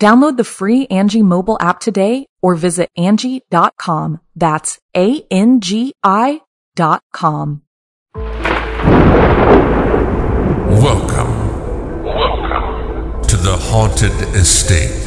Download the free Angie mobile app today or visit Angie.com. That's A-N-G-I dot com. Welcome. Welcome to the Haunted Estate.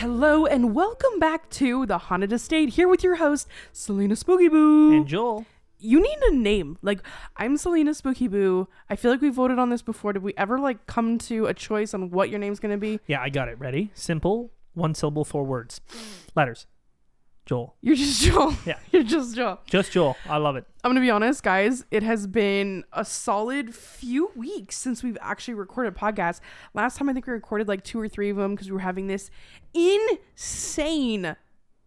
Hello and welcome back to the Haunted Estate. Here with your host, Selena Spooky Boo. And Joel. you need a name. Like I'm Selena Spooky Boo. I feel like we voted on this before. Did we ever like come to a choice on what your name's gonna be? Yeah, I got it. Ready? Simple, one syllable, four words. Letters. Joel. You're just Joel. Yeah. You're just Joel. Just Joel. I love it. I'm gonna be honest, guys. It has been a solid few weeks since we've actually recorded podcasts. Last time I think we recorded like two or three of them because we were having this insane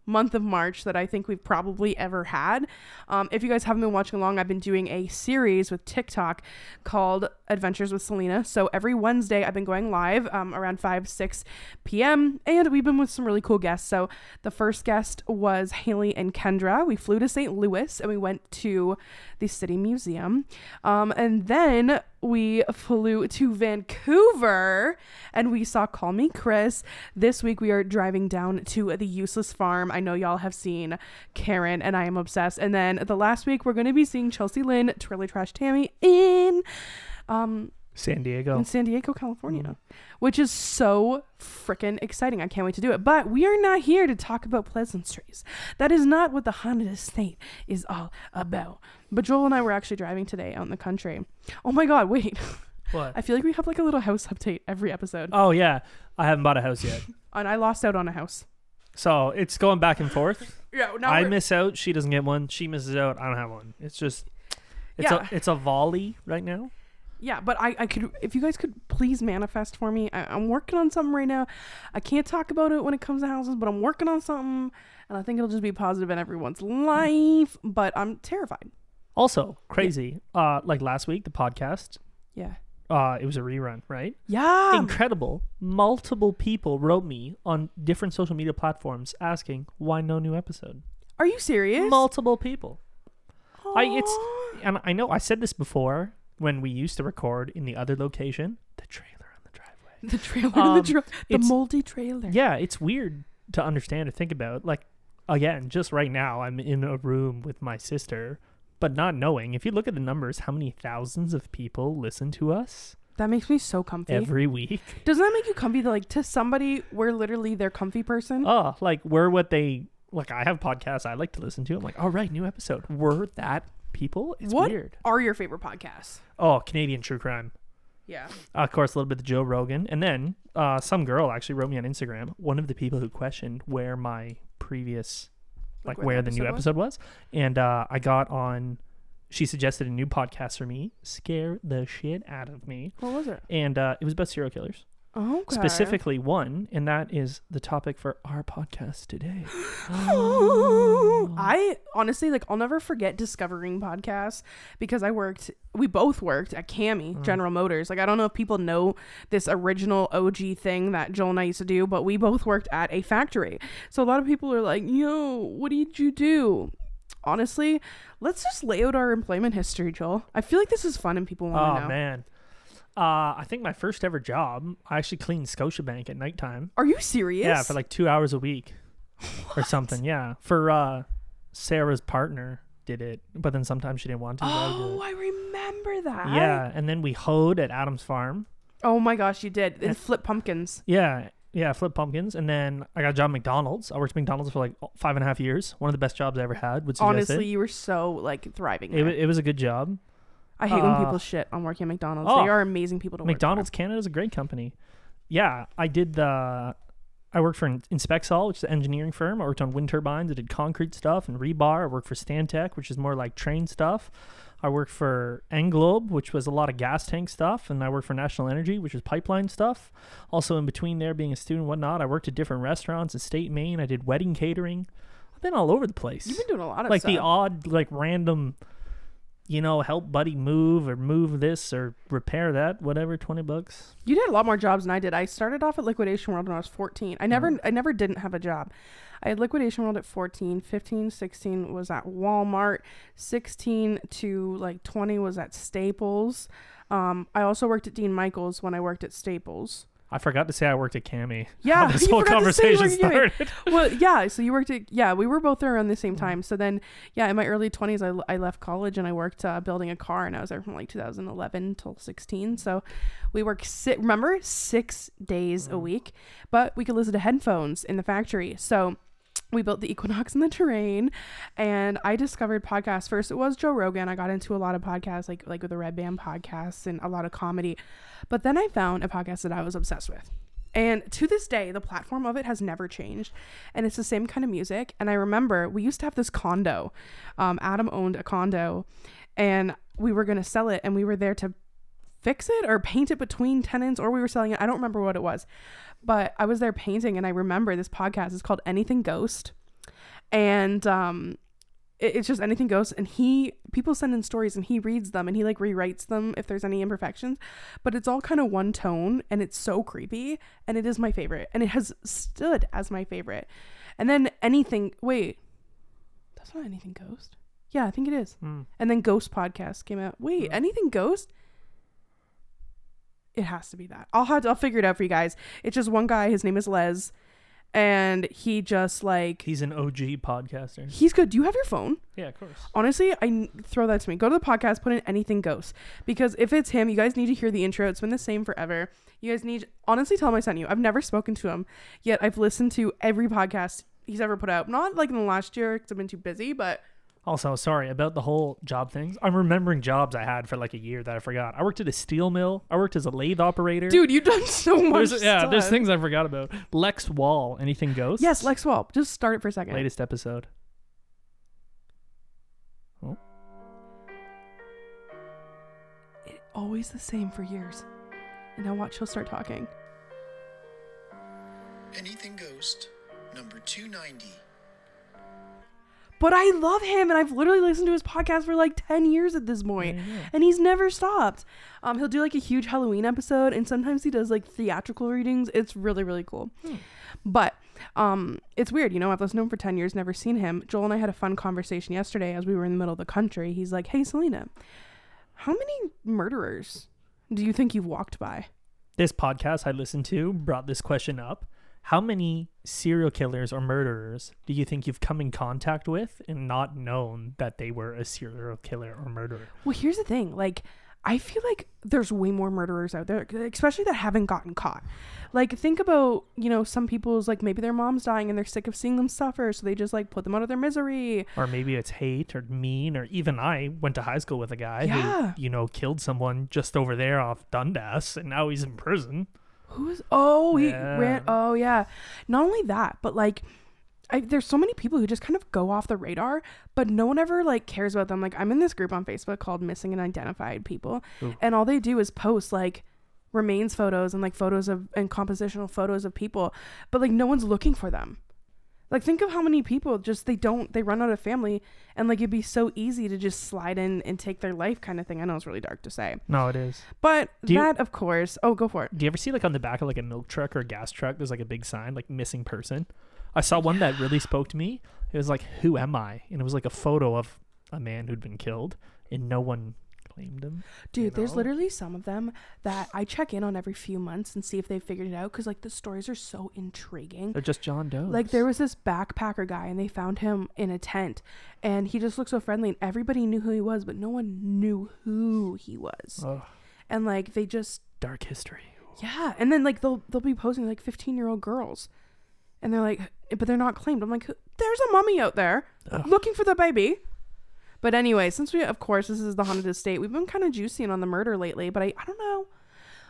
month of March that I think we've probably ever had. Um, if you guys haven't been watching along, I've been doing a series with TikTok called Adventures with Selena. So every Wednesday, I've been going live um, around 5, 6 p.m. And we've been with some really cool guests. So the first guest was Haley and Kendra. We flew to St. Louis and we went to the City Museum. Um, and then we flew to Vancouver and we saw Call Me Chris. This week we are driving down to the Useless Farm. I know y'all have seen Karen and I am obsessed. And then the last week we're going to be seeing Chelsea Lynn, Twirly Trash Tammy in um San Diego. in San Diego, California, mm-hmm. which is so freaking exciting. I can't wait to do it. But we are not here to talk about pleasantries. That is not what the haunted estate is all about. But Joel and I were actually driving today out in the country. Oh my god, wait. What? I feel like we have like a little house update every episode. oh, yeah. I haven't bought a house yet. And I lost out on a house. So it's going back and forth. Yeah, I we're- miss out. She doesn't get one. She misses out. I don't have one. It's just. It's Yeah. a it's a volley right now. Yeah, but I, I could if you guys could please manifest for me. I, I'm working on something right now. I can't talk about it when it comes to houses, but I'm working on something, and I think it'll just be positive in everyone's life. But I'm terrified. Also, crazy. Uh like last week the podcast, Yeah. uh it was a rerun, right? Yeah. Incredible. Multiple people wrote me on different social media platforms asking why no new episode. Are you serious? Multiple people. I it's and I know I said this before when we used to record in the other location, the trailer on the driveway. the trailer, Um, the, tra- the it's- moldy trailer. Yeah, it's weird to understand or think about. Like again, just right now I'm in a room with my sister, but not knowing. If you look at the numbers, how many thousands of people listen to us That makes me so comfy. every week? Doesn't that make you comfy? That like to somebody, we're literally their comfy person. Oh, like we're what they like I have podcasts I like to listen to. I'm like, all right, new episode. We're that people? It's what weird. are your favorite podcasts? Oh, Canadian true crime. Yeah. of course, a little bit of Joe Rogan, and then uh, some girl actually wrote me on Instagram. One of the people who questioned where my previous, Like like, where the new episode episode was, and uh, I got on. She suggested a new podcast for me, scare the shit out of me, What was it? and uh, it was about serial killers, okay. specifically one, and that is the topic for our podcast today. I honestly like I'll never forget discovering podcasts because I worked we both worked at Cami mm. General Motors. Like I don't know if people know this original OG thing that Joel and I used to do, but we both worked at a factory. So a lot of people are like, "Yo, what did you do?" Honestly, let's just lay out our employment history, Joel. I feel like this is fun and people want Oh to know. man. Uh, I think my first ever job, I actually cleaned Scotiabank at nighttime. Are you serious? Yeah, for like two hours a week or something. Yeah, for uh, Sarah's partner did it, but then sometimes she didn't want to. so I did Oh. I remember that. yeah, and then we hoed at Adam's farm. Oh my gosh, you did. And And- flip pumpkins. Yeah, yeah, flip pumpkins, and then I got a job at McDonald's. I worked at McDonald's for like five and a half years. One of the best jobs I ever had. Would suggest Honestly, it. you were so like thriving. It, There. wa- it was a good job. I hate when uh, people shit on working at McDonald's. oh, they are amazing people to work McDonald's Canada is a great company. Yeah, I did the. I worked for Inspec-Sol, which is an engineering firm. I worked on wind turbines. I did concrete stuff and rebar. I worked for Stantec, which is more like train stuff. I worked for Englobe, which was a lot of gas tank stuff, and I worked for National Energy, which is pipeline stuff. Also, in between there, being a student and whatnot, I worked at different restaurants in state Maine. I did wedding catering. I've been all over the place. You've been doing a lot of like stuff. the odd, like random, you know, help buddy move or move this or repair that, whatever, twenty bucks. You did a lot more jobs than I did. I started off at Liquidation World when I was 14. I never Mm. I never didn't have a job. I had Liquidation World at 14, 15, 16 was at Walmart, 16 to like 20 was at Staples. Um, I also worked at Dean Michaels when I worked at Staples. I forgot to say I worked at Cami. Yeah, How this whole conversation started. well, yeah. So you worked at yeah. We were both there around the same time. So then yeah, in my early twenties, I, I left college and I worked uh, building a car, and I was there from like 2011 till 16. So we worked si- remember six days Mm. a week, but we could listen to headphones in the factory. So. We built the Equinox in the terrain, and I discovered podcasts first. It was Joe Rogan. I got into a lot of podcasts, like like with the Red Band podcasts and a lot of comedy, but then I found a podcast that I was obsessed with. And to this day, the platform of it has never changed. And it's the same kind of music. And I remember we used to have this condo. Um, Adam owned a condo and we were going to sell it. And we were there to fix it or paint it between tenants or we were selling it. I don't remember what it was. But I was there painting and I remember this podcast is called Anything Ghost. And um, it- it's just anything goes and he people send in stories and he reads them and he like rewrites them if there's any imperfections but it's all kind of one tone and it's so creepy and it is my favorite and it has stood as my favorite and then anything wait that's not anything ghost yeah i think it is Hmm. and then ghost podcast came out wait anything ghost it has to be that i'll have to, i'll figure it out for you guys it's just one guy his name is les and he just like He's an OG podcaster. he's good do you have your phone Yeah, of course. Honestly, I n- throw that to me. Go to the podcast, put in anything ghost because if it's him, you guys need to hear the intro. It's been the same forever. You guys need honestly tell him I sent you. I've never spoken to him yet. I've listened to every podcast he's ever put out. Not like in the last year because I've been too busy, but Also, sorry about the whole job things. I'm remembering jobs I had for like a year that I forgot. I worked at a steel mill. I worked as a lathe operator. dude, you've done so much. There's, yeah, there's things I forgot about. Lex Wall, anything goes. Yes, Lex Wall. Just start it for a second. Latest episode. Oh. Always the same for years. And now watch, he'll start talking. Anything Ghost, number 290. But I love him, and I've literally listened to his podcast for like ten years at this point, and he's never stopped. Um, he'll do like a huge Halloween episode, and sometimes he does like theatrical readings. It's really really cool. But um, it's weird, you know. I've listened to him for ten years, never seen him. Joel and I had a fun conversation yesterday as we were in the middle of the country. He's like, "Hey, Selena, how many murderers do you think you've walked by?" This podcast I listened to brought this question up. How many serial killers or murderers do you think you've come in contact with and not known that they were a serial killer or murderer? Well, here's the thing. Like, I feel like there's way more murderers out there, especially that haven't gotten caught. Like, think about, you know, some people's, like, maybe their mom's dying and they're sick of seeing them suffer. So they just, like, put them out of their misery. Or maybe it's hate or mean, or even I went to high school with a guy Yeah. who, you know, killed someone just over there off Dundas and now he's in prison. Who is, oh, he Yeah. ran, oh, yeah. Not only that, but, like, I, there's so many people who just kind of go off the radar, but no one ever like cares about them. Like I'm in this group on Facebook called Missing and Identified People, Ooh. and all they do is post like remains photos and like photos of and compositional photos of people, but like no one's looking for them. Like think of how many people just they don't they run out of family and like it'd be so easy to just slide in and take their life kind of thing. I know it's really dark to say. No, it is. But Do you- that of course oh go for it. Do you ever see like on the back of like a milk truck or a gas truck, there's like a big sign like missing person? I saw one that really spoke to me. It was like, "Who am I?" And it was like a photo of a man who'd been killed, and no one claimed him. Dude, you there's literally some of them that I check in on every few months and see if they've figured it out because like the stories are so intriguing. They're just John Doe. Like there was this backpacker guy and they found him in a tent and he just looked so friendly and everybody knew who he was, but no one knew who he was. oh, And like they just dark history. Yeah, and then like they'll they'll be posing like 15 year old girls, and they're like, but they're not claimed. I'm like, there's a mummy out there looking for the baby. But anyway, since we of course this is the haunted estate, we've been kind of juicing on the murder lately. But I I don't know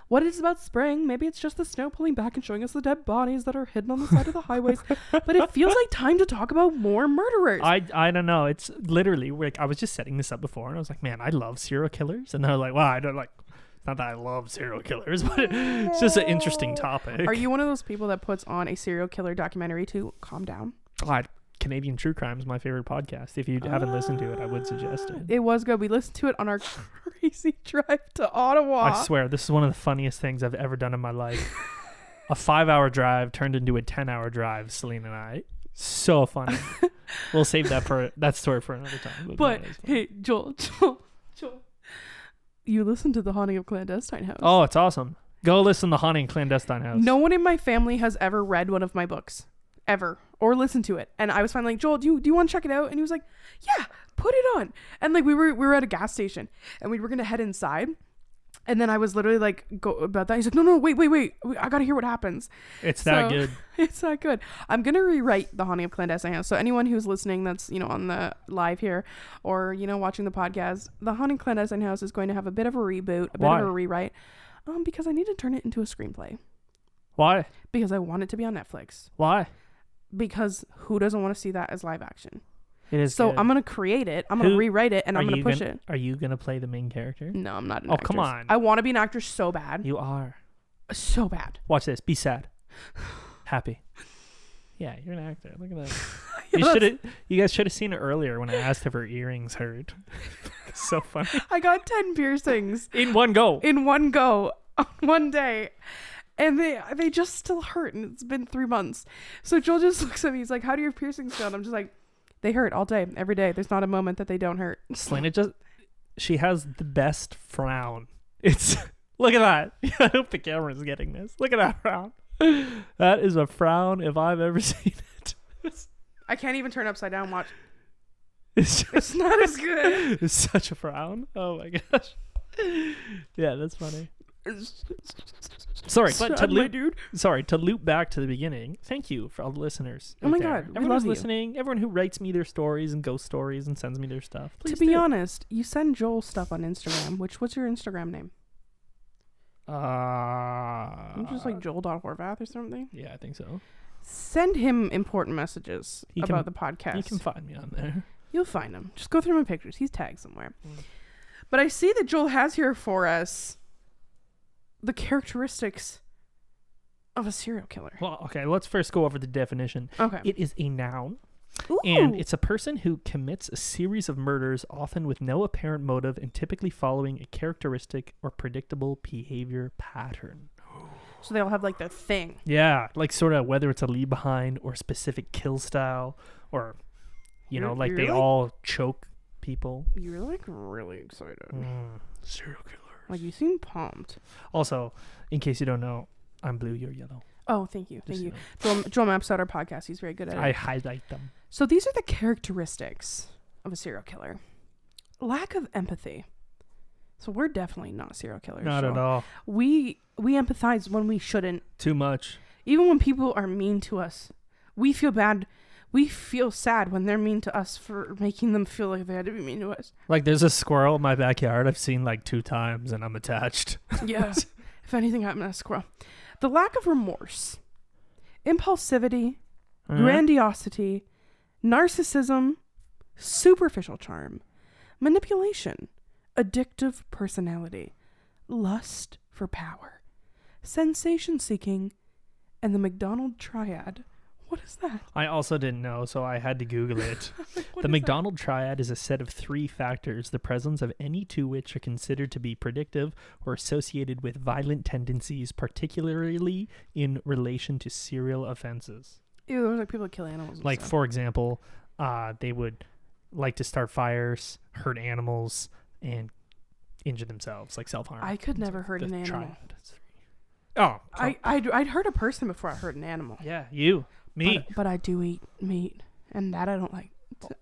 what it is about spring. Maybe it's just the snow pulling back and showing us the dead bodies that are hidden on the side of the highways. But it feels like time to talk about more murderers. I I don't know. It's literally like I was just setting this up before, and I was like, man, I love serial killers, and they're like, well, I don't like. Not that I love serial killers, but it's just an interesting topic. Are you one of those people that puts on a serial killer documentary to calm down? Oh, God, Canadian True Crime is my favorite podcast. If you haven't listened to it, I would suggest it. It was good. We listened to it on our crazy drive to Ottawa. I swear, this is one of the funniest things I've ever done in my life. a five-hour drive turned into a ten-hour drive. Celine and I, so funny. we'll save that for that story for another time. But it's hey, Joel, Joel, Joel, you listened to the haunting of clandestine house. oh, it's awesome. Go listen to Haunting Clandestine House. No one in my family has ever read one of my books, ever, or listened to it. And I was finally like, Joel, do you do you want to check it out? And he was like, Yeah, put it on. And like we were we were at a gas station, and we were gonna head inside. And then I was literally like, go about that. He's like, no, no, wait, wait, wait. I gotta hear what happens. it's that good. It's that good. I'm gonna rewrite the haunting of clandestine house. So anyone who's listening, that's you know on the live here, or you know watching the podcast, the haunting clandestine house is going to have a bit of a reboot, a bit of a rewrite, um, because I need to turn it into a screenplay Why? because I want it to be on Netflix. Why? Because who doesn't want to see that as live action? It is. So good. I'm gonna create it. I'm gonna Who- rewrite it, and I'm gonna you push gonna, it. Are you gonna play the main character? No, I'm not. An Oh, come actress. on. I want to be an actor so bad, You are. so bad. Watch this. Be sad. Happy. Yeah, you're an actor. Look at that. You should have. You guys should have seen it earlier when I asked if her earrings hurt. so funny. I got ten piercings. In one go. in one go on one day and they they just still hurt and it's been three months so joel just looks at me he's like how do your piercings feel and i'm just like they hurt all day every day there's not a moment that they don't hurt Selena just. She has the best frown. It's. Look at that. I hope the camera's getting this. Look at that frown. That is a frown if I've ever seen it. i can't even turn upside down watch It's just it's not as good it's such a frown. Oh my gosh. Yeah, that's funny. Sorry, but to loop, dude sorry to loop back to the beginning. Thank you for all the listeners. Oh my there. God, everyone who's listening, everyone who writes me their stories and ghost stories and sends me their stuff. to be do. honest you send joel stuff on instagram which what's your instagram name uh, i'm just like Joel joel.horvath or something yeah, I think so. send him important messages He about can- the podcast You can find me on there. You'll find him. Just go through my pictures. He's tagged somewhere. Mm. But I see that Joel has here for us the characteristics of a serial killer. Well, okay, let's first go over the definition. Okay. It is a noun, Ooh. and it's a person who commits a series of murders, often with no apparent motive, and typically following a characteristic or predictable behavior pattern. so they all have like their thing. Yeah, like sort of whether it's a leave behind or specific kill style, or you know, You're- like you're they really- all choke people. You're like really excited. Mm, serial killer. Like you seem pumped. Also, in case you don't know, I'm blue, you're yellow. Oh, thank you. Thank Just, you. Joel, Joel maps out our podcast. He's very good at it. I highlight them. So these are the characteristics of a serial killer. Lack of empathy. So we're definitely not serial killers. Not at all. We we empathize when we shouldn't. Too much. Even when people are mean to us, we feel bad. We feel sad when they're mean to us for making them feel like they had to be mean to us. Like there's a squirrel in my backyard I've seen like two times and I'm attached. Yeah. if anything happened to a squirrel. The lack of remorse, impulsivity, Uh-huh. grandiosity, narcissism, superficial charm, manipulation, addictive personality, lust for power, sensation seeking, and the McDonald triad. What is that? I also didn't know, so I had to Google it. What the is that? McDonald triad is a set of three factors, the presence of any two which are considered to be predictive or associated with violent tendencies, particularly in relation to serial offenses. Ew, those like people that kill animals. Like, stuff. for example, uh, they would like to start fires, hurt animals, and injure themselves, like self harm. I could never hurt an animal. Oh, I I'd, I'd hurt a person before I hurt an animal. yeah, you, me. But, but I do eat meat, and that I don't like.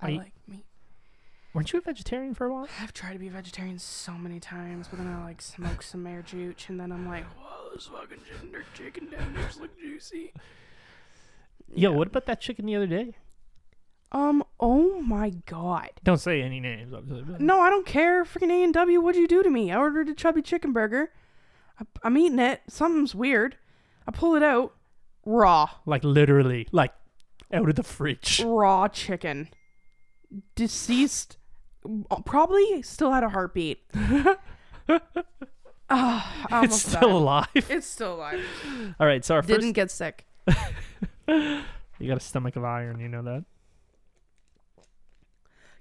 I I- like meat. Weren't you a vegetarian for a while? I've tried to be a vegetarian so many times, but then I like smoke some mayor juice, and then I'm like, whoa. this fucking tender chicken tenders look juicy. Yo, what about that chicken the other day? Um. Oh my god. Don't say any names. No, I don't care. Freaking A and W. What'd you do to me? I ordered a chubby chicken burger. I, I'm eating it. Something's weird. I pull it out. Raw. Like literally, like out of the fridge. Raw chicken. Deceased. Probably still had a heartbeat. Ah, It's still died. alive. It's still alive. All right, so our Didn't first. get sick. You got a stomach of iron. You know that.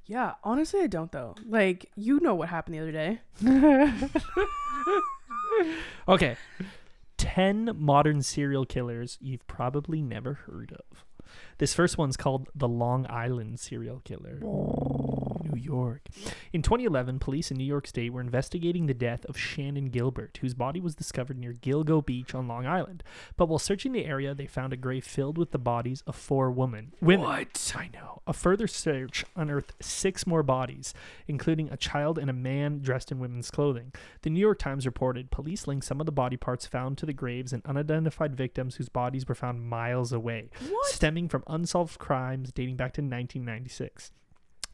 Yeah, honestly, I don't though. Like, you know what happened the other day. Okay. 10 modern serial killers you've probably never heard of. This first one's called the Long Island serial killer. York. In 2011, police in New York State were investigating the death of Shannan Gilbert, whose body was discovered near Gilgo Beach on Long Island. But while searching the area, they found a grave filled with the bodies of four women. Women. What? I know. A further search unearthed six more bodies, including a child and a man dressed in women's clothing. The New York Times reported police linked some of the body parts found to the graves and unidentified victims whose bodies were found miles away, stemming from unsolved crimes dating back to 1996.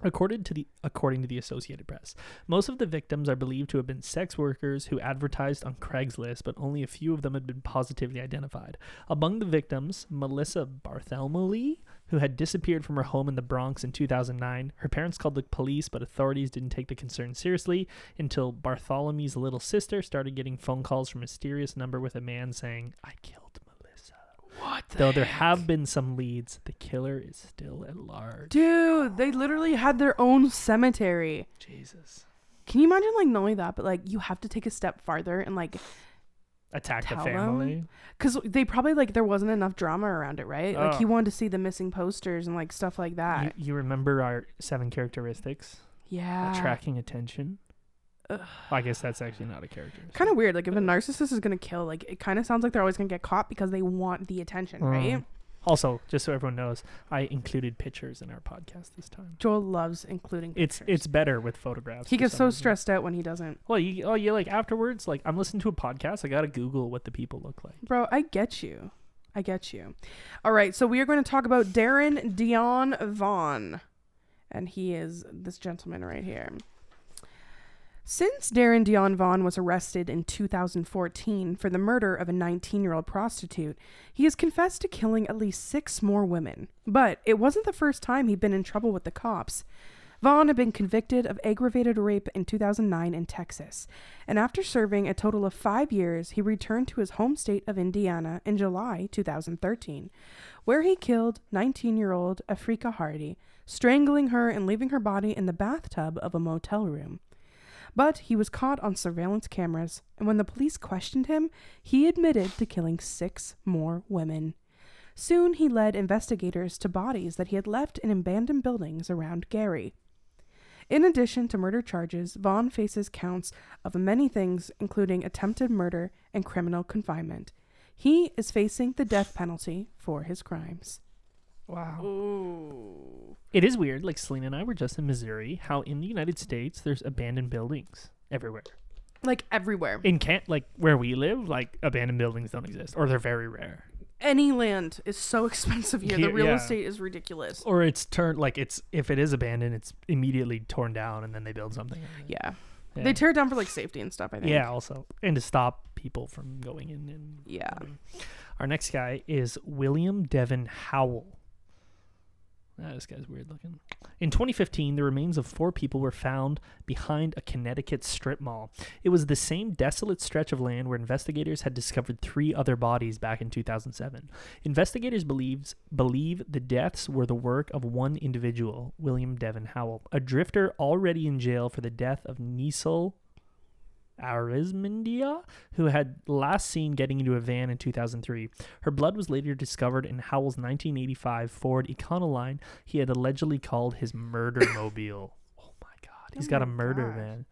According to the according to the Associated Press, most of the victims are believed to have been sex workers who advertised on Craigslist, but only a few of them had been positively identified. Among the victims, Melissa Bartholomew, who had disappeared from her home in the Bronx in 2009. Her parents called the police, but authorities didn't take the concern seriously until Bartholomew's little sister started getting phone calls from a mysterious number with a man saying, "I killed Melissa." What? Though there have been some leads, the killer is still at large. Dude, they literally had their own cemetery. Jesus. Can you imagine like not only that, but like you have to take a step farther and like Attack Tell the family. because they probably like there wasn't enough drama around it, right? Like he Oh. wanted to see the missing posters and like stuff like You, that. you remember our seven characteristics? yeah. Attracting attention. Ugh. I guess that's actually not a character. Kind of weird. Like if a narcissist is gonna kill, like it kind of sounds like they're always gonna get caught because they want the attention, right? Mm. Also, just so everyone knows, I included pictures in our podcast this time. Joel loves including. It's pictures. it's better with photographs. He gets so reason. stressed out when he doesn't. Well, you oh yeah, like afterwards like I'm listening to a podcast. I gotta Google what the people look like. Bro, I get you. I get you. All right, so we are going to talk about Darren Deon Vann. And he is this gentleman right here. Since Darren Deon Vann was arrested in 2014 for the murder of a 19 year old prostitute, he has confessed to killing at least six more women. But it wasn't the first time he'd been in trouble with the cops. Vann had been convicted of aggravated rape in 2009 in Texas, and after serving a total of five years, he returned to his home state of Indiana in July 2013, where he killed 19 year old Afrika Hardy, strangling her and leaving her body in the bathtub of a motel room. But he was caught on surveillance cameras, and when the police questioned him, he admitted to killing six more women. Soon he led investigators to bodies that he had left in abandoned buildings around Gary. In addition to murder charges, Vann faces counts of many things, including attempted murder and criminal confinement. He is facing the death penalty for his crimes. Wow. Ooh. It is weird. Like Selena and I were just in Missouri. How in the United States there's abandoned buildings everywhere. Like everywhere. In can't like where we live, like abandoned buildings don't exist, or they're very rare. Any land is so expensive here. Here- the real yeah. estate is ridiculous. Or it's turned like it's if it is abandoned, it's immediately torn down and then they build something. Yeah. Yeah. They tear it down for like safety and stuff, I think. Yeah, also, and to stop people from going in and Yeah. Our next guy is William Devon Howell. Ah, this guy's weird looking. In 2015, the remains of four people were found behind a Connecticut strip mall. It was the same desolate stretch of land where investigators had discovered three other bodies back in 2007. Investigators believes, believe the deaths were the work of one individual, William Devon Howell, a drifter already in jail for the death of Nilsa Arizmendi, who had last seen getting into a van in 2003. Her blood was later discovered in Howell's 1985 Ford Econoline he had allegedly called his murder mobile. Oh he's Oh got a murder gosh. van.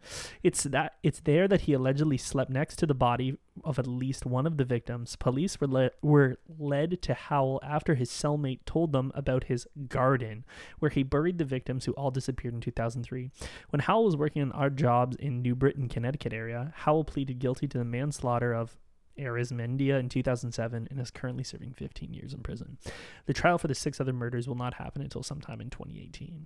It's that it's there that he allegedly slept next to the body of at least one of the victims. Police were le- were led to Howell after his cellmate told them about his garden where he buried the victims who all disappeared in 2003. When Howell was working on odd jobs in New Britain, Connecticut area, Howell pleaded guilty to the manslaughter of Arizmendi in 2007 and is currently serving 15 years in prison. The trial for the six other murders will not happen until sometime in 2018.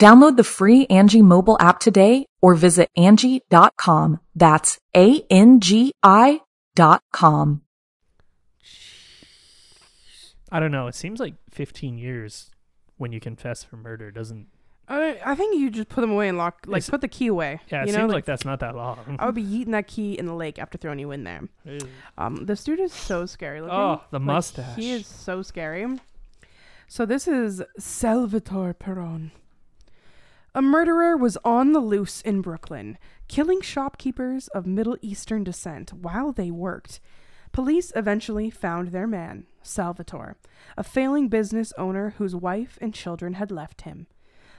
Download the free Angie mobile app today or visit Angie.com. That's A-N-G-I dot com. I don't know. It seems like 15 years when you confess for murder doesn't. I, I think you just put them away and lock, like It's- put the key away. Yeah, it you seems know, like, that's not that long. I would be eating that key in the lake after throwing you in there. Ew. Um, this dude is so scary looking. Oh, the Like, mustache. He is so scary. So this is Salvatore Perrone. A murderer was on the loose in Brooklyn, killing shopkeepers of Middle Eastern descent while they worked. Police eventually found their man, Salvatore, a failing business owner whose wife and children had left him.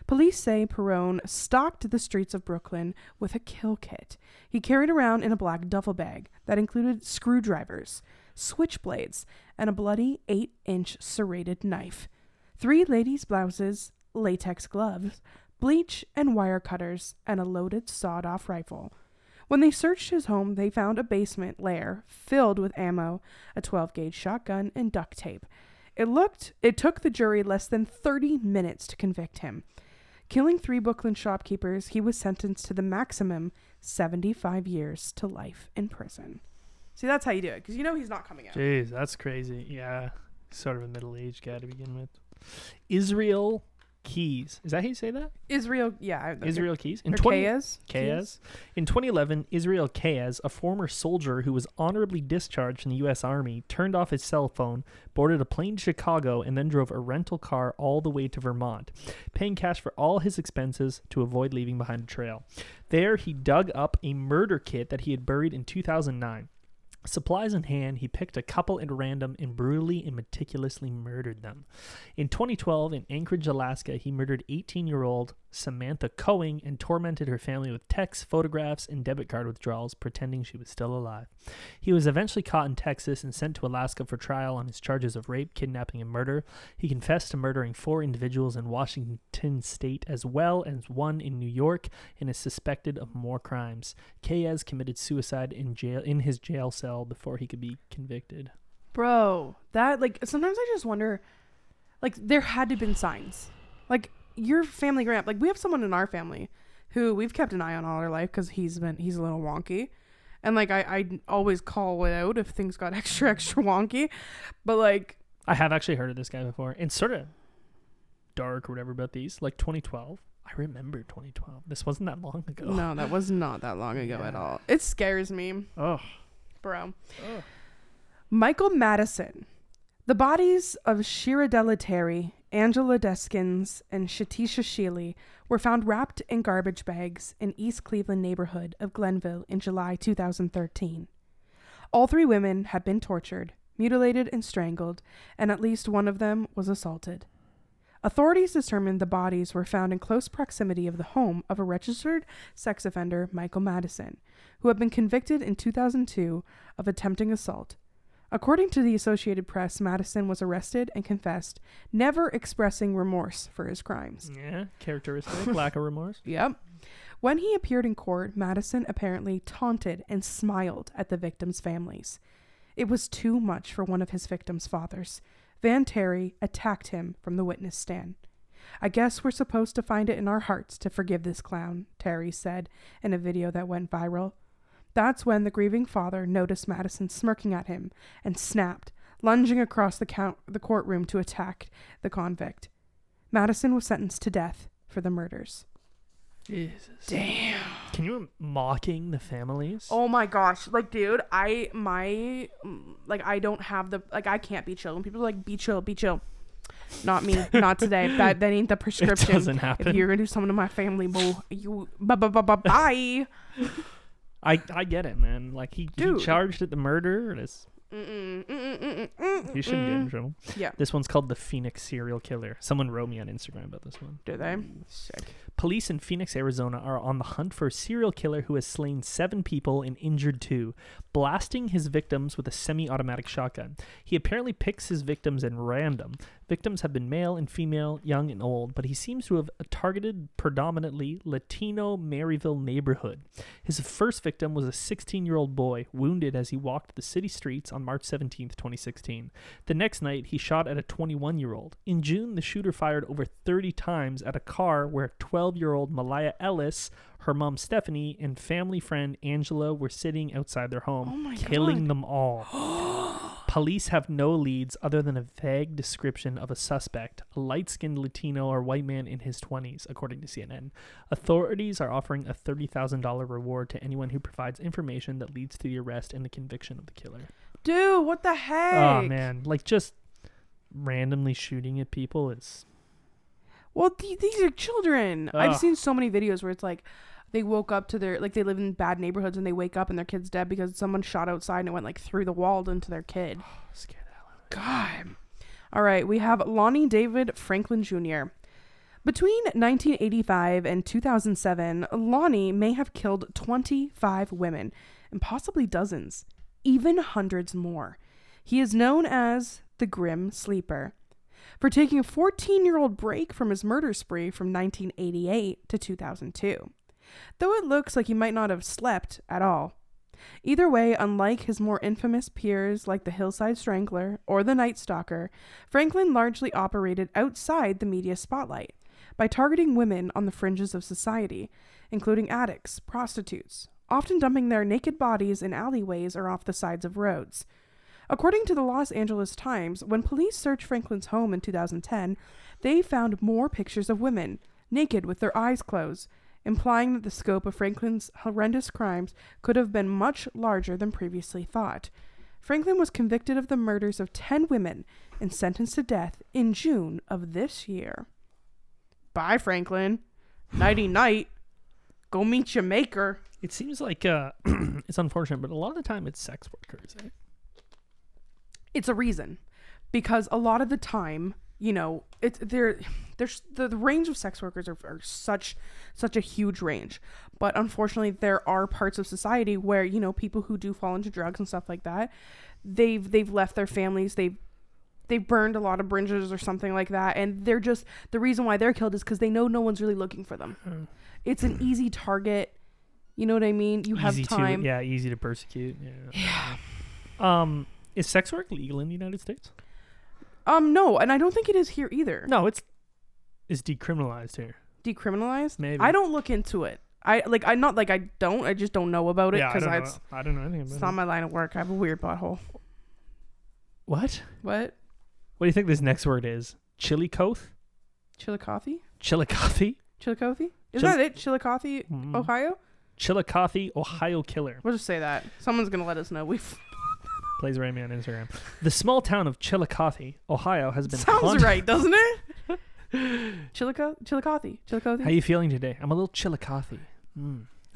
Police say Perrone stalked the streets of Brooklyn with a kill kit he carried around in a black duffel bag that included screwdrivers, switchblades, and a bloody 8 inch serrated knife, three ladies' blouses, latex gloves, bleach and wire cutters, and a loaded sawed off rifle. When they searched his home, they found a basement lair filled with ammo, a 12 gauge shotgun, and duct tape. It looked it took the jury less than 30 minutes to convict him. Killing three Brooklyn shopkeepers, he was sentenced to the maximum 75 years to life in prison. See, that's how you do it, because you know he's not coming out. Jeez, that's crazy. Yeah, sort of a middle-aged guy to begin with. Israel Keyes. Is that how you say that? Israel, yeah. Israel Keyes. or 20 Kayes? Kayes. In 2011, Israel Kayes, a former soldier who was honorably discharged from the U.S. Army, turned off his cell phone, boarded a plane to Chicago, and then drove a rental car all the way to Vermont, paying cash for all his expenses to avoid leaving behind a trail. There, he dug up a murder kit that he had buried in 2009. Supplies in hand, he picked a couple at random and brutally and meticulously murdered them. In 2012, in Anchorage, Alaska, he murdered 18 year old Samantha Koenig and tormented her family with texts, photographs, and debit card withdrawals, pretending she was still alive. He was eventually caught in Texas and sent to Alaska for trial on his charges of rape, kidnapping, and murder. He confessed to murdering four individuals in Washington state as well as one in New York and is suspected of more crimes. Kayes committed suicide in jail in his jail cell before he could be convicted. Bro, that, like, sometimes I just wonder, like, there had to have been signs. Like, your family up, like, we have someone in our family who we've kept an eye on all our life because he's been, he's a little wonky. And, like, I, I always call it out if things got extra, extra wonky. But, like, I have actually heard of this guy before. It's sort of dark or whatever about these. Like 2012. I remember 2012. This wasn't that long ago. no, that was not that long ago at all. It scares me. Oh. bro. Michael Madison. The bodies of Shirellda Terry, Angela Deskins, and Shetisha Sheeley were found wrapped in garbage bags in East Cleveland neighborhood of Glenville in July 2013. All three women had been tortured, mutilated, and strangled, and at least one of them was assaulted. Authorities determined the bodies were found in close proximity of the home of a registered sex offender, Michael Madison, who had been convicted in 2002 of attempting assault. According to the Associated Press, Madison was arrested and confessed, never expressing remorse for his crimes. Yeah, characteristic, lack of remorse. Yep. When he appeared in court, Madison apparently taunted and smiled at the victims' families. It was too much for one of his victims' fathers. Van Terry attacked him from the witness stand. I guess we're supposed to find it in our hearts to forgive this clown, Terry said in a video that went viral. That's when the grieving father noticed Madison smirking at him and snapped, lunging across the, count- the courtroom to attack the convict. Madison was sentenced to death for the murders. Jesus. Damn. Can you mocking the families? Oh my gosh. Like, dude, I, my, mm, like, I don't have the, like, I can't be chill. When people are like, be chill, be chill. Not me. Not today. That, that ain't the prescription. It doesn't happen. If you're going to do something to my family, boo, you, bye, bye, bye, bye, bye. I I get it, man. Like he, he Dude. charged at the murder. and It's, Mm-mm, mm-mm, mm-mm, mm-mm, he shouldn't get in mm. trouble. Yeah. This one's called the Phoenix serial killer. Someone wrote me on Instagram about this one. Do they? Sick. Police in Phoenix, Arizona are on the hunt for a serial killer who has slain seven people and injured two, blasting his victims with a semi automatic shotgun. He apparently picks his victims in random. Victims have been male and female, young and old, but he seems to have targeted predominantly Latino Maryvale neighborhood. His first victim was a 16 year old boy, wounded as he walked the city streets on March 17, 2016. The next night, he shot at a 21 year old. In June, the shooter fired over 30 times at a car where 12 year old Maleah Ellis, her mom Stephanie, and family friend Angela were sitting outside their home, Oh killing God. them all. Police have no leads other than a vague description of a suspect, a light skinned Latino or white man in his 20s, according to CNN. Authorities are offering a $30,000 reward to anyone who provides information that leads to the arrest and the conviction of the killer. Dude, what the heck? Oh, man. Like, just randomly shooting at people is. Well, th- these are children. I've seen so many videos where it's like they woke up to their like they live in bad neighborhoods and they wake up and their kid's dead because someone shot outside and it went like through the wall into their kid. Oh, scared the hell out of me. God. All right, we have Lonnie David Franklin Jr. Between 1985 and 2007, Lonnie may have killed 25 women and possibly dozens, even hundreds more. He is known as the Grim Sleeper for taking a 14 year old break from his murder spree from 1988 to 2002. Though it looks like he might not have slept at all. Either way, unlike his more infamous peers like the Hillside Strangler or the Night Stalker, Franklin largely operated outside the media spotlight by targeting women on the fringes of society, including addicts, prostitutes, often dumping their naked bodies in alleyways or off the sides of roads. According to the Los Angeles Times, when police searched Franklin's home in 2010, they found more pictures of women, naked with their eyes closed, implying that the scope of Franklin's horrendous crimes could have been much larger than previously thought. Franklin was convicted of the murders of 10 women and sentenced to death in June of this year. Bye, Franklin. Nighty night. Go meet your maker. It seems like uh, it's unfortunate, but a lot of the time it's sex workers. Eh? it's a reason because a lot of the time you know it's there there's the, the range of sex workers are, are such such a huge range but unfortunately there are parts of society where you know people who do fall into drugs and stuff like that they've they've left their families they've they've burned a lot of bridges or something like that and they're just the reason why they're killed is because they know no one's really looking for them Mm. it's an easy target you know what i mean you have easy time to yeah, easy to persecute. Yeah. Um, is sex work legal in the United States? Um no and i don't think it is here either No, it's it's decriminalized here. decriminalized Maybe. i don't look into it i like i not like i don't i just don't know about it yeah, I because don't, know, I don't know anything about it's it. not my line of work i have a weird butthole what? what What do you think this next word is? Chillicothe? chillicothe Chillicothe? chillicothe is Chil- that it chillicothe Mm. ohio Chillicothe, Ohio killer. we'll just say that someone's gonna let us know we've Plays Ramy on Instagram. The small town of Chillicothe, Ohio, has been sounds haunted- right doesn't it chillicothe chillicothe chillicothe How you feeling today? I'm a little Chillicothe. Mm.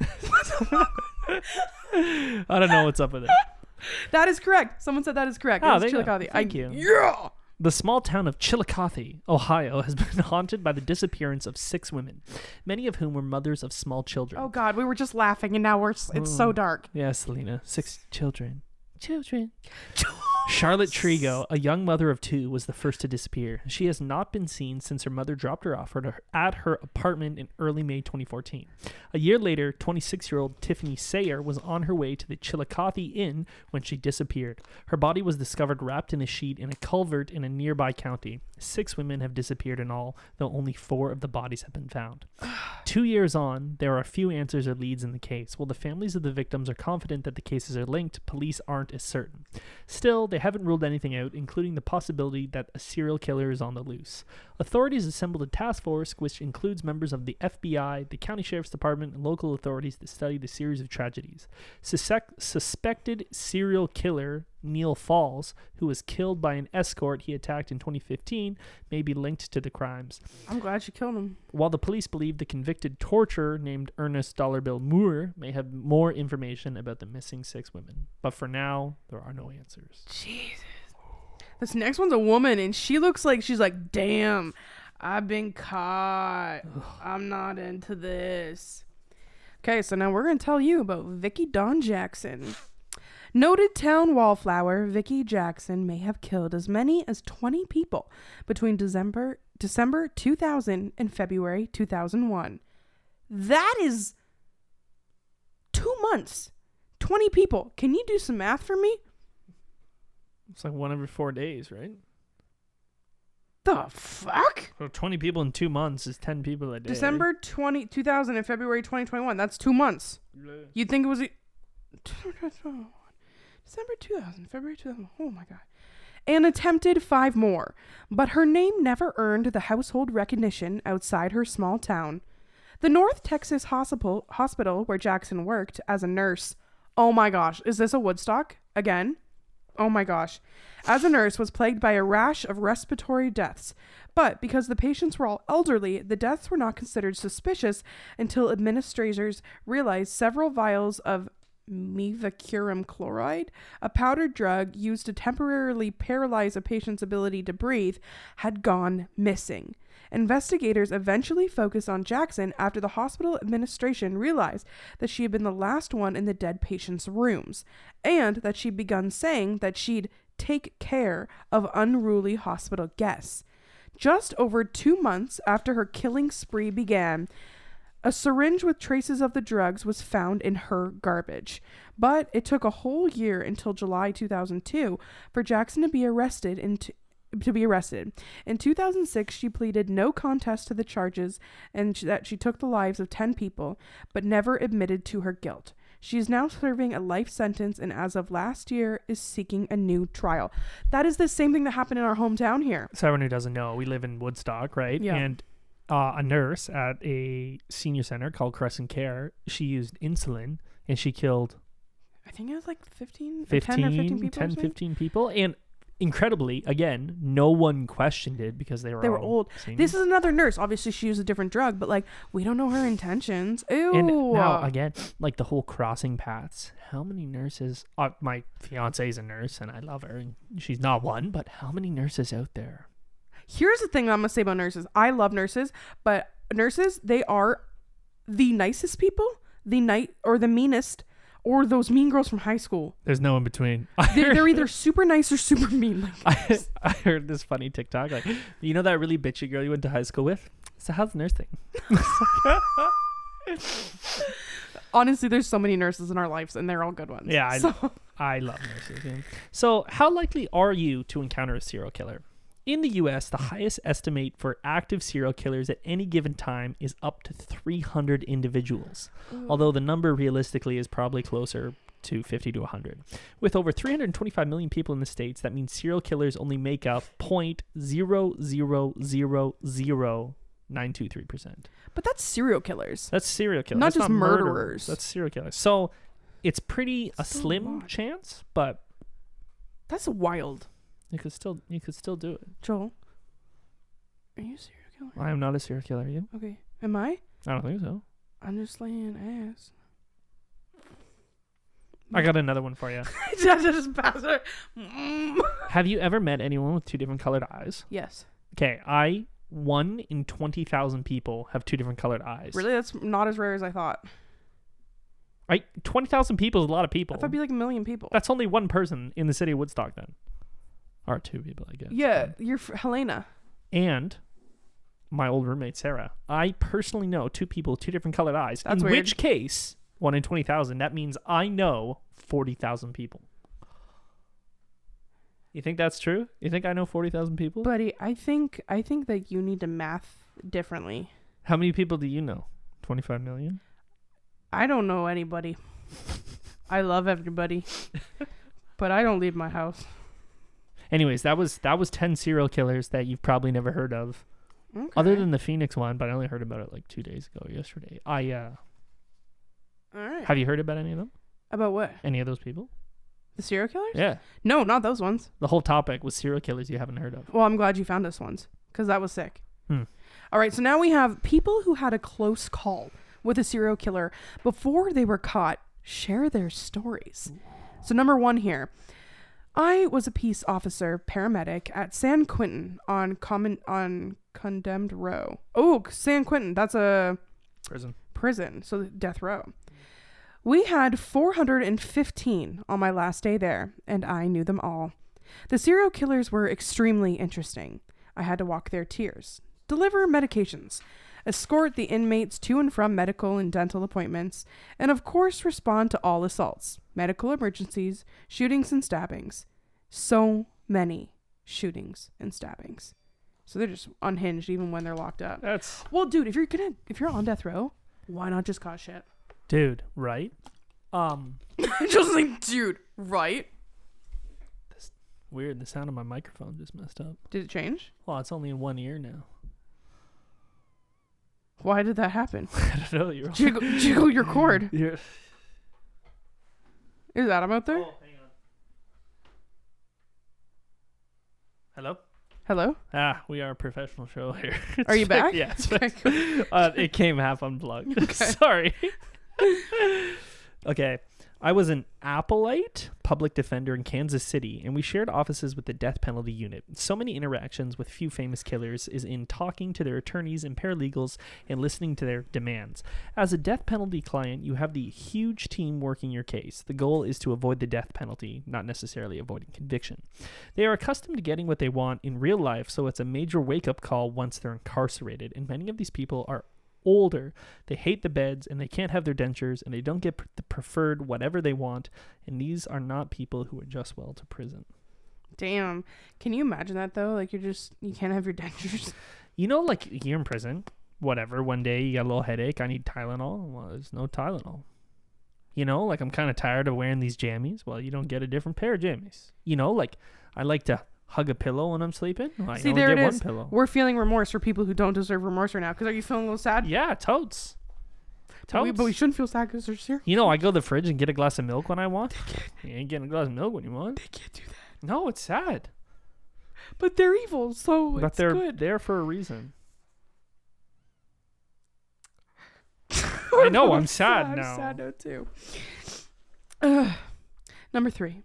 I don't know what's up with it. that is correct someone said that is correct Oh, it's there you go. chillicothe Thank I, you. yeah The small town of Chillicothe, Ohio, has been haunted by the disappearance of six women, many of whom were mothers of small children. oh god we were just laughing and now we're it's so Mm. dark Yeah, Selena. Six children. Children. Charlotte Trego, a young mother of two, was the first to disappear. She has not been seen since her mother dropped her off at her, apartment in early May 2014. A year later, 26 year old Tiffany Sayre was on her way to the Chillicothe Inn when she disappeared. Her body was discovered wrapped in a sheet in a culvert in a nearby county. Six women have disappeared in all, though only four of the bodies have been found. Two years on, there are few answers or leads in the case. While the families of the victims are confident that the cases are linked, police aren't as certain. Still, they haven't ruled anything out, including the possibility that a serial killer is on the loose. Authorities assembled a task force which includes members of the FBI, the county sheriff's department, and local authorities to study the series of tragedies. Suspect- suspected serial killer Neal Falls, who was killed by an escort he attacked in 2015, may be linked to the crimes. I'm glad you killed him. While the police believe the convicted torturer named Ernest Dollar Bill Moore may have more information about the missing six women. But for now, there are no answers. Jesus. This next one's a woman, and she looks like she's like, damn, I've been caught. I'm not into this. Okay, so now we're gonna tell you about Vickie Dawn Jackson. Noted town wallflower Vickie Jackson may have killed as many as 20 people between December December 2000 and February 2001. That is 2 months. 20 people. Can you do some math for me? It's like one every four days, right? The fuck? So 20 people in two months is 10 people a day. December 20, 2000 and February 2021. That's 2 months. You'd think it was a- December 2000, February 2000. Oh my god. And attempted five more, but her name never earned the household recognition outside her small town. The North Texas hospital, hospital where Jackson worked as a nurse. Oh my gosh, is this a Woodstock again? Oh my gosh. As a nurse was plagued by a rash of respiratory deaths. But because the patients were all elderly, the deaths were not considered suspicious until administrators realized several vials of mivacurium chloride, a powdered drug used to temporarily paralyze a patient's ability to breathe, had gone missing. Investigators eventually focused on Jackson after the hospital administration realized that she had been the last one in the dead patient's rooms, and that she'd begun saying that she'd take care of unruly hospital guests. Just over two months after her killing spree began, a syringe with traces of the drugs was found in her garbage. But it took a whole year until July 2002 for Jackson to be arrested and to, to be arrested. In 2006, she pleaded no contest to the charges and sh- that she took the lives of 10 people, but never admitted to her guilt. She is now serving a life sentence and as of last year is seeking a new trial. That is the same thing that happened in our hometown here. So everyone who doesn't know, we live in Woodstock, right? Yeah. And uh, a nurse at a senior center called Caressant Care, she used insulin and she killed I think it was like 15, 15, 10 or 15 people. 10, 15 people. And incredibly, again, no one questioned it because they were They were old. senior. This is another nurse. Obviously, she used a different drug, but like we don't know her intentions. Ew. And now again, like the whole crossing paths. How many nurses? Uh, my fiance is a nurse, and I love her, and she's not one. But how many nurses out there? Here's the thing I'm gonna say about nurses. I love nurses, but nurses they are the nicest people, the night or the meanest, or those mean girls from high school. There's no in between. They're, they're either super nice or super mean. Like, I, I heard this funny TikTok. Like, you know that really bitchy girl you went to high school with? So how's thing? honestly, there's so many nurses in our lives, and they're all good ones. Yeah, I, So, I love nurses. So, how likely are you to encounter a serial killer? In the US, the highest estimate for active serial killers at any given time is up to 300 individuals, mm. although the number realistically is probably closer to 50 to 100. With over 325 million people in the States, that means serial killers only make up 0.0000923%. but that's serial killers. That's serial killers. Not That's just murderers. murderers. That's serial killers. So it's pretty a a slim lot. chance, but That's wild. You could still you could still do it. Joel, are you a serial killer? I am not a serial killer. Are you? Okay, am I? I don't think so. I'm just laying ass. I got another one for you. just pass her. Have you ever met anyone with two different colored eyes? Yes. Okay, I one in twenty thousand people have two different colored eyes. Really, that's not as rare as I thought. Right, twenty thousand people is a lot of people. I thought it'd be like a million people. That's only one person in the city of Woodstock, then, or two people, I guess. yeah, um, you're f- Helena. and my old roommate Sarah. I personally know two people with two different colored eyes. That's in weird. which case, one in twenty thousand. That means I know forty thousand people. You think that's true? You think I know forty thousand people? Buddy, I think I think that you need to math differently. How many people do you know? 25 million. I don't know anybody. I love everybody, but I don't leave my house. Anyways, that was that was 10 serial killers that you've probably never heard of. Other than the Phoenix one, but I only heard about it like 2 days ago yesterday. I uh all right. have you heard about any of them? About what? Any of those people? The serial killers? Yeah. No, not those ones. The whole topic was serial killers you haven't heard of. Well, I'm glad you found us ones because that was sick. Hmm. All right, so now we have people who had a close call with a serial killer before they were caught share their stories. So, number one here I was a peace officer paramedic at San Quentin on common on Condemned Row. Oh, San Quentin, that's a Prison. prison, so death row. We had 415 on my last day there, and I knew them all. The serial killers were extremely interesting. I had to walk their tiers, deliver medications, escort the inmates to and from medical and dental appointments, and of course respond to all assaults, medical emergencies, shootings, and stabbings. So many shootings and stabbings. So they're just unhinged even when they're locked up. That's Well, dude, if you're gonna if you're on death row, why not just cause shit? dude, right? Um just like, dude, right? weird, the sound of my microphone just messed up. Did it change? Well, it's only in one ear now. Why did that happen? I don't know. You're jiggle, jiggle your cord. You're, Is Adam out there? Oh, hang on. Hello? Hello. Ah, we are a professional show here. Are you It's back- back? Yeah, Okay, back. uh, it came half unplugged. Sorry. okay. I was an appellate public defender in Kansas City, and we shared offices with the death penalty unit. So many interactions with few famous killers is in talking to their attorneys and paralegals and listening to their demands. As a death penalty client, you have the huge team working your case. The goal is to avoid the death penalty, not necessarily avoiding conviction. They are accustomed to getting what they want in real life, so it's a major wake up call once they're incarcerated. And many of these people are older. They hate the beds and they can't have their dentures and they don't get the preferred whatever they want. And these are not people who adjust well to prison. Damn. Can you imagine that though? Like you're just you can't have your dentures. You know, like you're in prison, whatever. One day you got a little headache. I need Tylenol. Well, there's no Tylenol. You know, like I'm kind of tired of wearing these jammies. Well, you don't get a different pair of jammies. You know, like I like to hug a pillow when I'm sleeping. I See, there it one is. pillow. We're feeling remorse for people who don't deserve remorse right now. Because are you feeling a little sad? Yeah, totes. But we, Totes. but we shouldn't feel sad because they're serious. You know, I go to the fridge and get a glass of milk when I want. You ain't getting a glass of milk when you want. They can't do that. No, it's sad. But they're evil, so but it's they're good. there for a reason. I know, I'm sad now I'm sad now too. Ugh. Number three.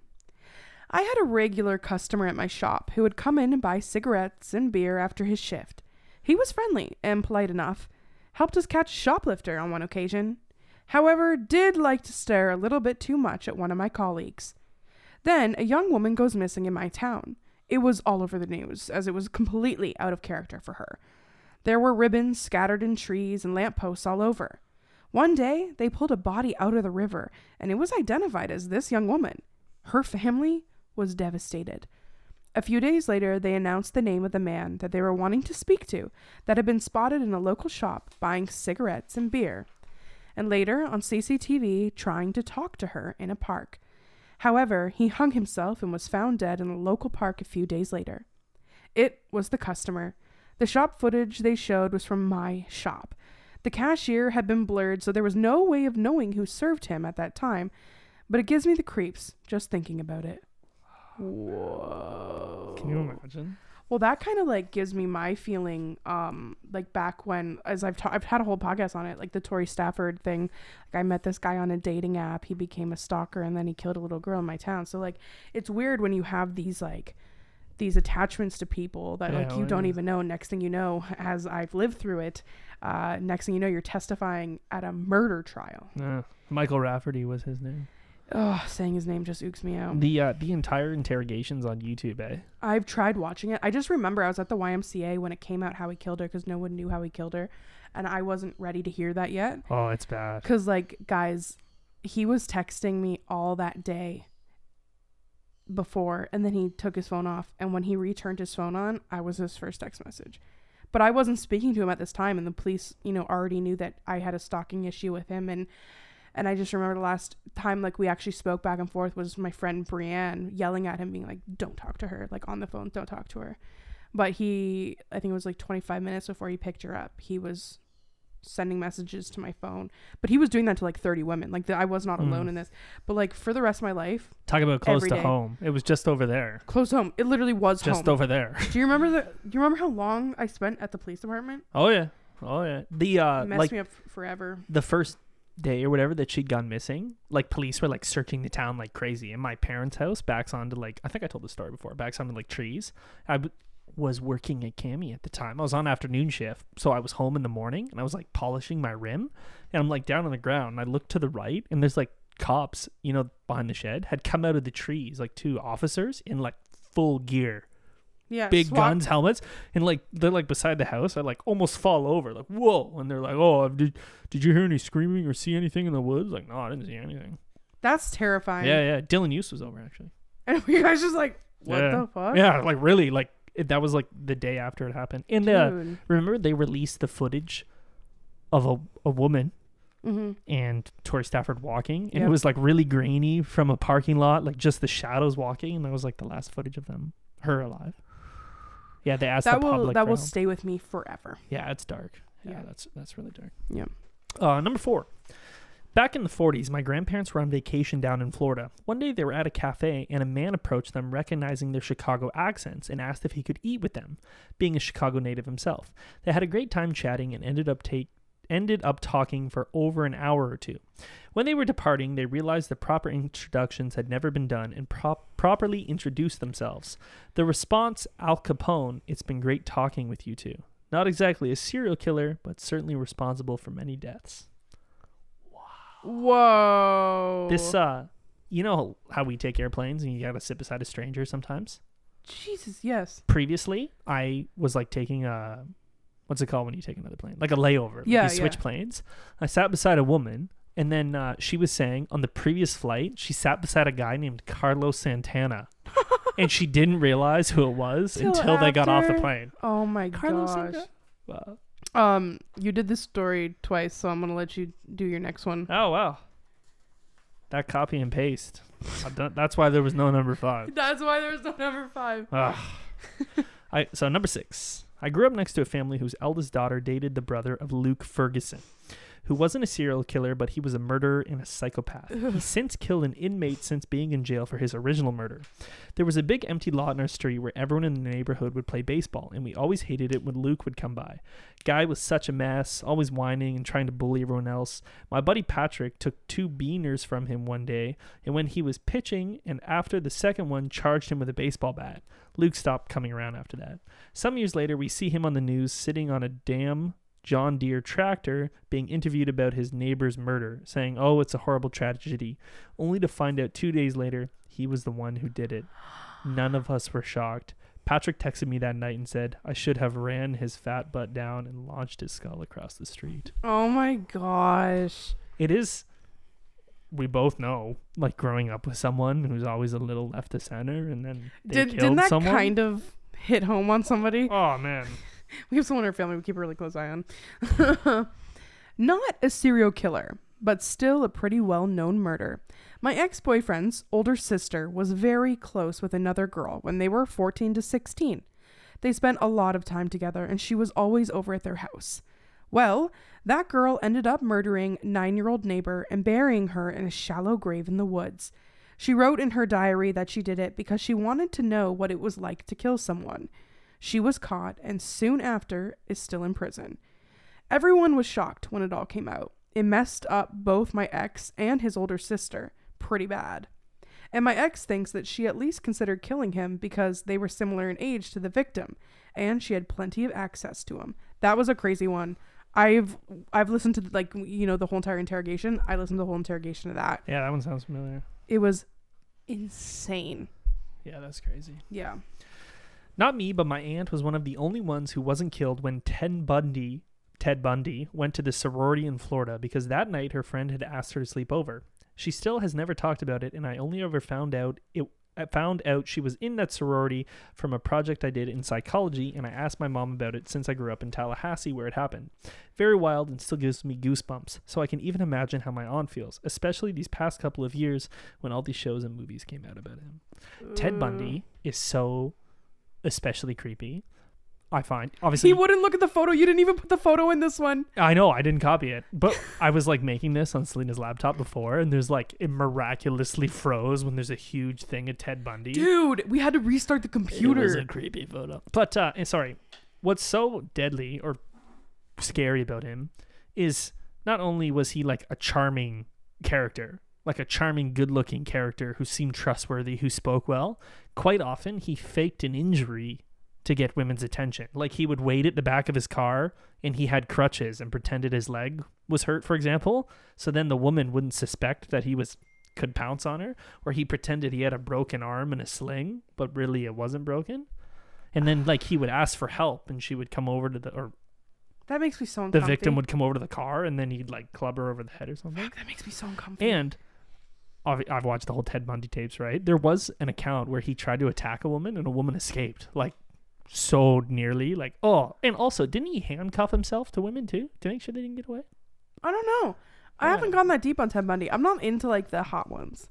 I had a regular customer at my shop who would come in and buy cigarettes and beer after his shift. He was friendly and polite enough, helped us catch a shoplifter on one occasion. However, did like to stare a little bit too much at one of my colleagues. Then a young woman goes missing in my town. It was all over the news, as it was completely out of character for her. There were ribbons scattered in trees and lampposts all over. One day, they pulled a body out of the river, and it was identified as this young woman. Her family was devastated. A few days later, they announced the name of the man that they were wanting to speak to that had been spotted in a local shop buying cigarettes and beer, and later on CCTV trying to talk to her in a park. However, he hung himself and was found dead in a local park a few days later. It was the customer. The shop footage they showed was from my shop. The cashier had been blurred, so there was no way of knowing who served him at that time, but it gives me the creeps just thinking about it. Whoa. Can you imagine? Well, that kind of like gives me my feeling, um, like back when, as I've ta- I've had a whole podcast on it, like the Tori Stafford thing. Like I met this guy on a dating app. He became a stalker, and then he killed a little girl in my town. So like, it's weird when you have these like these attachments to people that like you well, don't yeah. even know. Next thing you know, as I've lived through it, uh, next thing you know, you're testifying at a murder trial. Uh, Michael Rafferty was his name. Oh, saying his name just ooks me out. The uh, the entire interrogations on YouTube, eh? I've tried watching it. I just remember I was at the YMCA when it came out how he killed her because no one knew how he killed her, and I wasn't ready to hear that yet. Oh, it's bad. Because like guys, he was texting me all that day before, and then he took his phone off, and when he returned his phone on, I was his first text message. But I wasn't speaking to him at this time, and the police, you know, already knew that I had a stalking issue with him, and and I just remember the last time like we actually spoke back and forth was my friend Brienne yelling at him, being like, "Don't talk to her," like on the phone, "Don't talk to her." But he, I think it was like 25 minutes before he picked her up. He was sending messages to my phone, but he was doing that to like 30 women. Like the, I was not alone Mm. in this. But like for the rest of my life, Talk about close to day. home. It was just over there. close to home. It literally was Just home. over there. Do you remember the? Do you remember how long I spent at the police department? Oh yeah. Oh yeah. The uh messed like me up f- forever. the first day or whatever that she'd gone missing, like police were like searching the town like crazy. And my parents' house backs onto like I think I told the story before. Backs onto like trees. I was working at Cami at the time. I was on afternoon shift, so I was home in the morning and I was like polishing my rim, and I'm like down on the ground. And I look to the right, and there's like cops, you know, behind the shed had come out of the trees, like two officers in like full gear Yeah, big SWAT guns, helmets, and like they're like beside the house. I like almost fall over, like whoa, and they're like, "Oh, did did you hear any screaming or see anything in the woods?" Like, no, I didn't see anything. That's terrifying. yeah, yeah. Dylan Use was over actually. And you guys just like, what yeah. the fuck? Yeah, like really, like it, that was like the day after it happened. And uh, remember they released the footage of a a woman Mm-hmm. and Tori Stafford walking, and Yep. it was like really grainy from a parking lot, like just the shadows walking, and that was like the last footage of them, her alive. Yeah, they asked That the will public. that will stay with me forever. Yeah, it's dark. Yeah, Yeah. that's that's really dark. Yeah. Uh, number four. Back in the 40s, my grandparents were on vacation down in Florida. One day they were at a cafe and a man approached them recognizing their Chicago accents and asked if he could eat with them, being a Chicago native himself. They had a great time chatting and ended up take ended up talking for over an hour or two. When they were departing, they realized the proper introductions had never been done and prop- properly introduced themselves. The response, Al Capone, it's been great talking with you two. Not exactly a serial killer, but certainly responsible for many deaths. Wow. Whoa. This, uh, you know how we take airplanes and you gotta sit beside a stranger sometimes? Jesus, yes. Previously, I was like taking a, what's it called when you take another plane? Like a layover. Like Yeah, You switch yeah. planes. I sat beside a woman and then uh, she was saying on the previous flight, she sat beside a guy named Carlos Santana. and she didn't realize who it was until they got off the plane. Oh my Carlos gosh. Santana. Wow. Um, you did this story twice, so I'm gonna let you do your next one. Oh wow. That copy and paste. Done, that's why there was no number five. That's why there was no number five. I so number six. I grew up next to a family whose eldest daughter dated the brother of Luke Ferguson, who wasn't a serial killer, but he was a murderer and a psychopath. He's since killed an inmate since being in jail for his original murder. There was a big empty lot in our street where everyone in the neighborhood would play baseball, and we always hated it when Luke would come by. Guy was such a mess, always whining and trying to bully everyone else. My buddy Patrick took two beaners from him one day, and when he was pitching, and after the second one, charged him with a baseball bat. Luke stopped coming around after that. Some years later, we see him on the news sitting on a damn John Deere tractor being interviewed about his neighbor's murder, saying, Oh, it's a horrible tragedy, only to find out two days later he was the one who did it. None of us were shocked. Patrick texted me that night and said, I should have ran his fat butt down and launched his skull across the street. Oh my gosh. It is, we both know, like growing up with someone who's always a little left of center and then they Did killed didn't that someone. kind of hit home on somebody? Oh, man. We have someone in our family we keep a really close eye on. Not a serial killer, but still a pretty well known murder. My ex boyfriend's older sister was very close with another girl when they were 14 to 16. They spent a lot of time together, and she was always over at their house. Well, that girl ended up murdering nine year old neighbor and burying her in a shallow grave in the woods. She wrote in her diary that she did it because she wanted to know what it was like to kill someone. She was caught and soon after is still in prison. Everyone was shocked when it all came out. It messed up both my ex and his older sister pretty bad. And my ex thinks that she at least considered killing him because they were similar in age to the victim and she had plenty of access to him. That was a crazy one. I've I've listened to like you know the whole entire interrogation. I listened to the whole interrogation of that. Yeah, that one sounds familiar. It was insane. Yeah, that's crazy. Yeah. Not me, but my aunt was one of the only ones who wasn't killed when Ted Bundy, Ted Bundy, went to the sorority in Florida because that night her friend had asked her to sleep over. She still has never talked about it, and I only ever found out it I found out she was in that sorority from a project I did in psychology, and I asked my mom about it since I grew up in Tallahassee where it happened. Very wild and still gives me goosebumps, so I can even imagine how my aunt feels, especially these past couple of years when all these shows and movies came out about him. Ted Bundy is so especially creepy. I find obviously He wouldn't look at the photo. You didn't even put the photo in this one. I know I didn't copy it, but I was like making this on Selena's laptop before, and there's like it miraculously froze when there's a huge thing of Ted Bundy. Dude, we had to restart the computer. It was a creepy photo. But uh, eh, sorry, what's so deadly or scary about him is not only was he like a charming character, like a charming, good-looking character who seemed trustworthy, who spoke well. Quite often, he faked an injury to get women's attention. Like he would wait at the back of his car and he had crutches and pretended his leg was hurt, for example. So then the woman wouldn't suspect that he was could pounce on her, or he pretended he had a broken arm and a sling, but really it wasn't broken. And then like he would ask for help and she would come over to the or that makes me so uncomfortable. the victim would come over to the car and then he'd like club her over the head or something. That makes me so uncomfortable. And I've, I've watched the whole Ted Bundy tapes, right? There was an account where he tried to attack a woman and a woman escaped, like so nearly. Like, oh, and also, didn't he handcuff himself to women too to make sure they didn't get away? I don't know. I haven't gone that deep on Ted Bundy. I'm not into like the hot ones.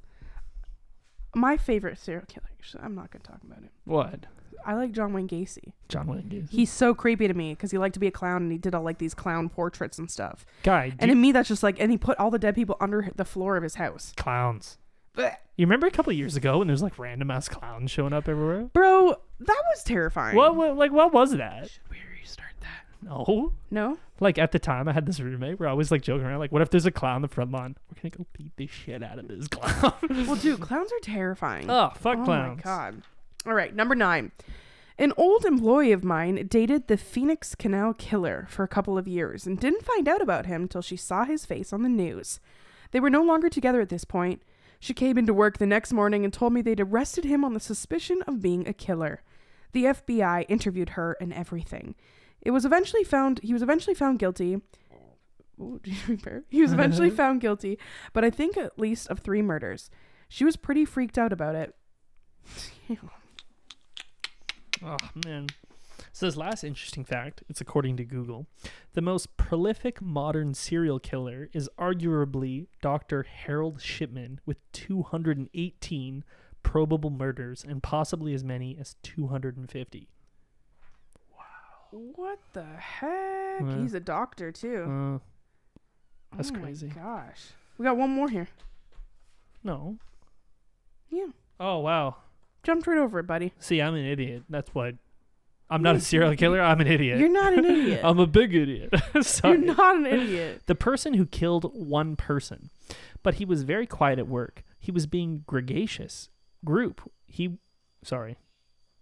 My favorite serial killer. actually, I'm not gonna talk about him. What? I like John Wayne Gacy. John Wayne Gacy. He's so creepy to me because he liked to be a clown and he did all like these clown portraits and stuff. Guy, And you- to me, that's just like, and he put all the dead people under the floor of his house. clowns. Blech. You remember a couple of years ago when there's like random ass clowns showing up everywhere? Bro, that was terrifying. What, what? Like, what was that? Should we restart that? No. No? Like at the time, I had this roommate where I was like joking around, like, "What if there's a clown in the front lawn? We're gonna go beat the shit out of this clown." Well, dude, clowns are terrifying. oh, fuck oh clowns. my god. All right, number nine. An old employee of mine dated the Phoenix Canal killer for a couple of years and didn't find out about him till she saw his face on the news. They were no longer together at this point. She came into work the next morning and told me they'd arrested him on the suspicion of being a killer. The FBI interviewed her and everything. It was eventually found he was eventually found guilty. Ooh, did you prepare? He was eventually found guilty, but I think at least of three murders. She was pretty freaked out about it. Oh man. So this last interesting fact, it's according to Google, the most prolific modern serial killer is arguably Dr. Harold Shipman with 218 probable murders and possibly as many as 250. Wow. What the heck? Yeah. He's a doctor too. Uh, that's oh crazy. My gosh, we got one more here. no. Yeah, Oh wow. Jumped right over it, buddy. See, I'm an idiot. That's what. I'm not a serial killer. I'm an idiot. You're not an idiot. I'm a big idiot. Sorry. You're not an idiot. the person who killed one person, but he was very quiet at work. He was being gregarious group. He, sorry,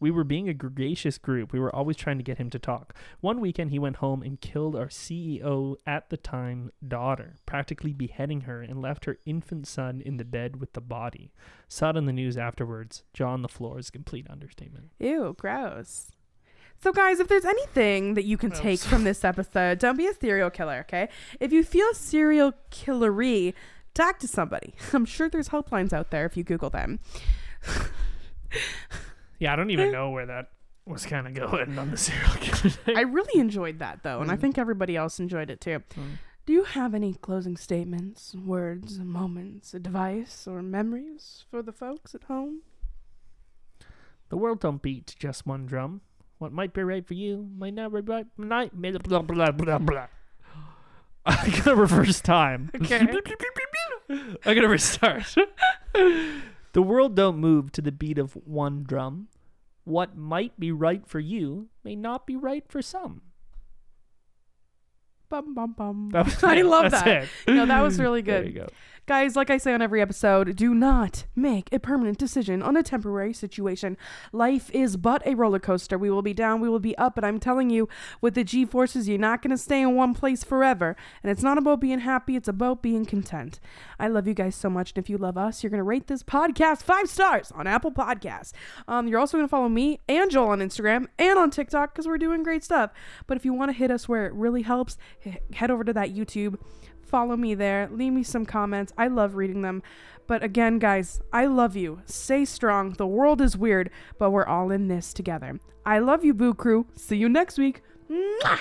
we were being a gregarious group. We were always trying to get him to talk. One weekend, he went home and killed our CEO at the time daughter, practically beheading her, and left her infant son in the bed with the body. Saw it on the news afterwards. Jaw on the floor is a complete understatement. Ew, gross. So, guys, if there's anything that you can take from this episode, don't be a serial killer, okay? If you feel serial killery, talk to somebody. I'm sure there's helplines out there if you Google them. Yeah, I don't even know where that was kind of going on the serial killer thing. I really enjoyed that, though, Mm. and I think everybody else enjoyed it too. Do you have any closing statements, words, moments, advice, or memories for the folks at home? The world don't beat just one drum. What might be right for you might not be right. Might blah blah blah blah blah. I'm gonna reverse time. Okay. I'm gonna restart. The world don't move to the beat of one drum. What might be right for you may not be right for some. Bum bum bum. Was I love that. it. No, that was really There good. you go. Guys, like I say on every episode, do not make a permanent decision on a temporary situation. Life is but a roller coaster. We will be down, we will be up, but I'm telling you, with the G forces, you're not going to stay in one place forever. And it's not about being happy, it's about being content. I love you guys so much. And if you love us, you're going to rate this podcast five stars on Apple Podcasts. Um, you're also going to follow me and Joel on Instagram and on TikTok because we're doing great stuff. But if you want to hit us where it really helps, he- head over to that YouTube follow me there. Leave me some comments. I love reading them. But again, guys, I love you. Stay strong. The world is weird, but we're all in this together. I love you, Boo Crew. See you next week. Mwah!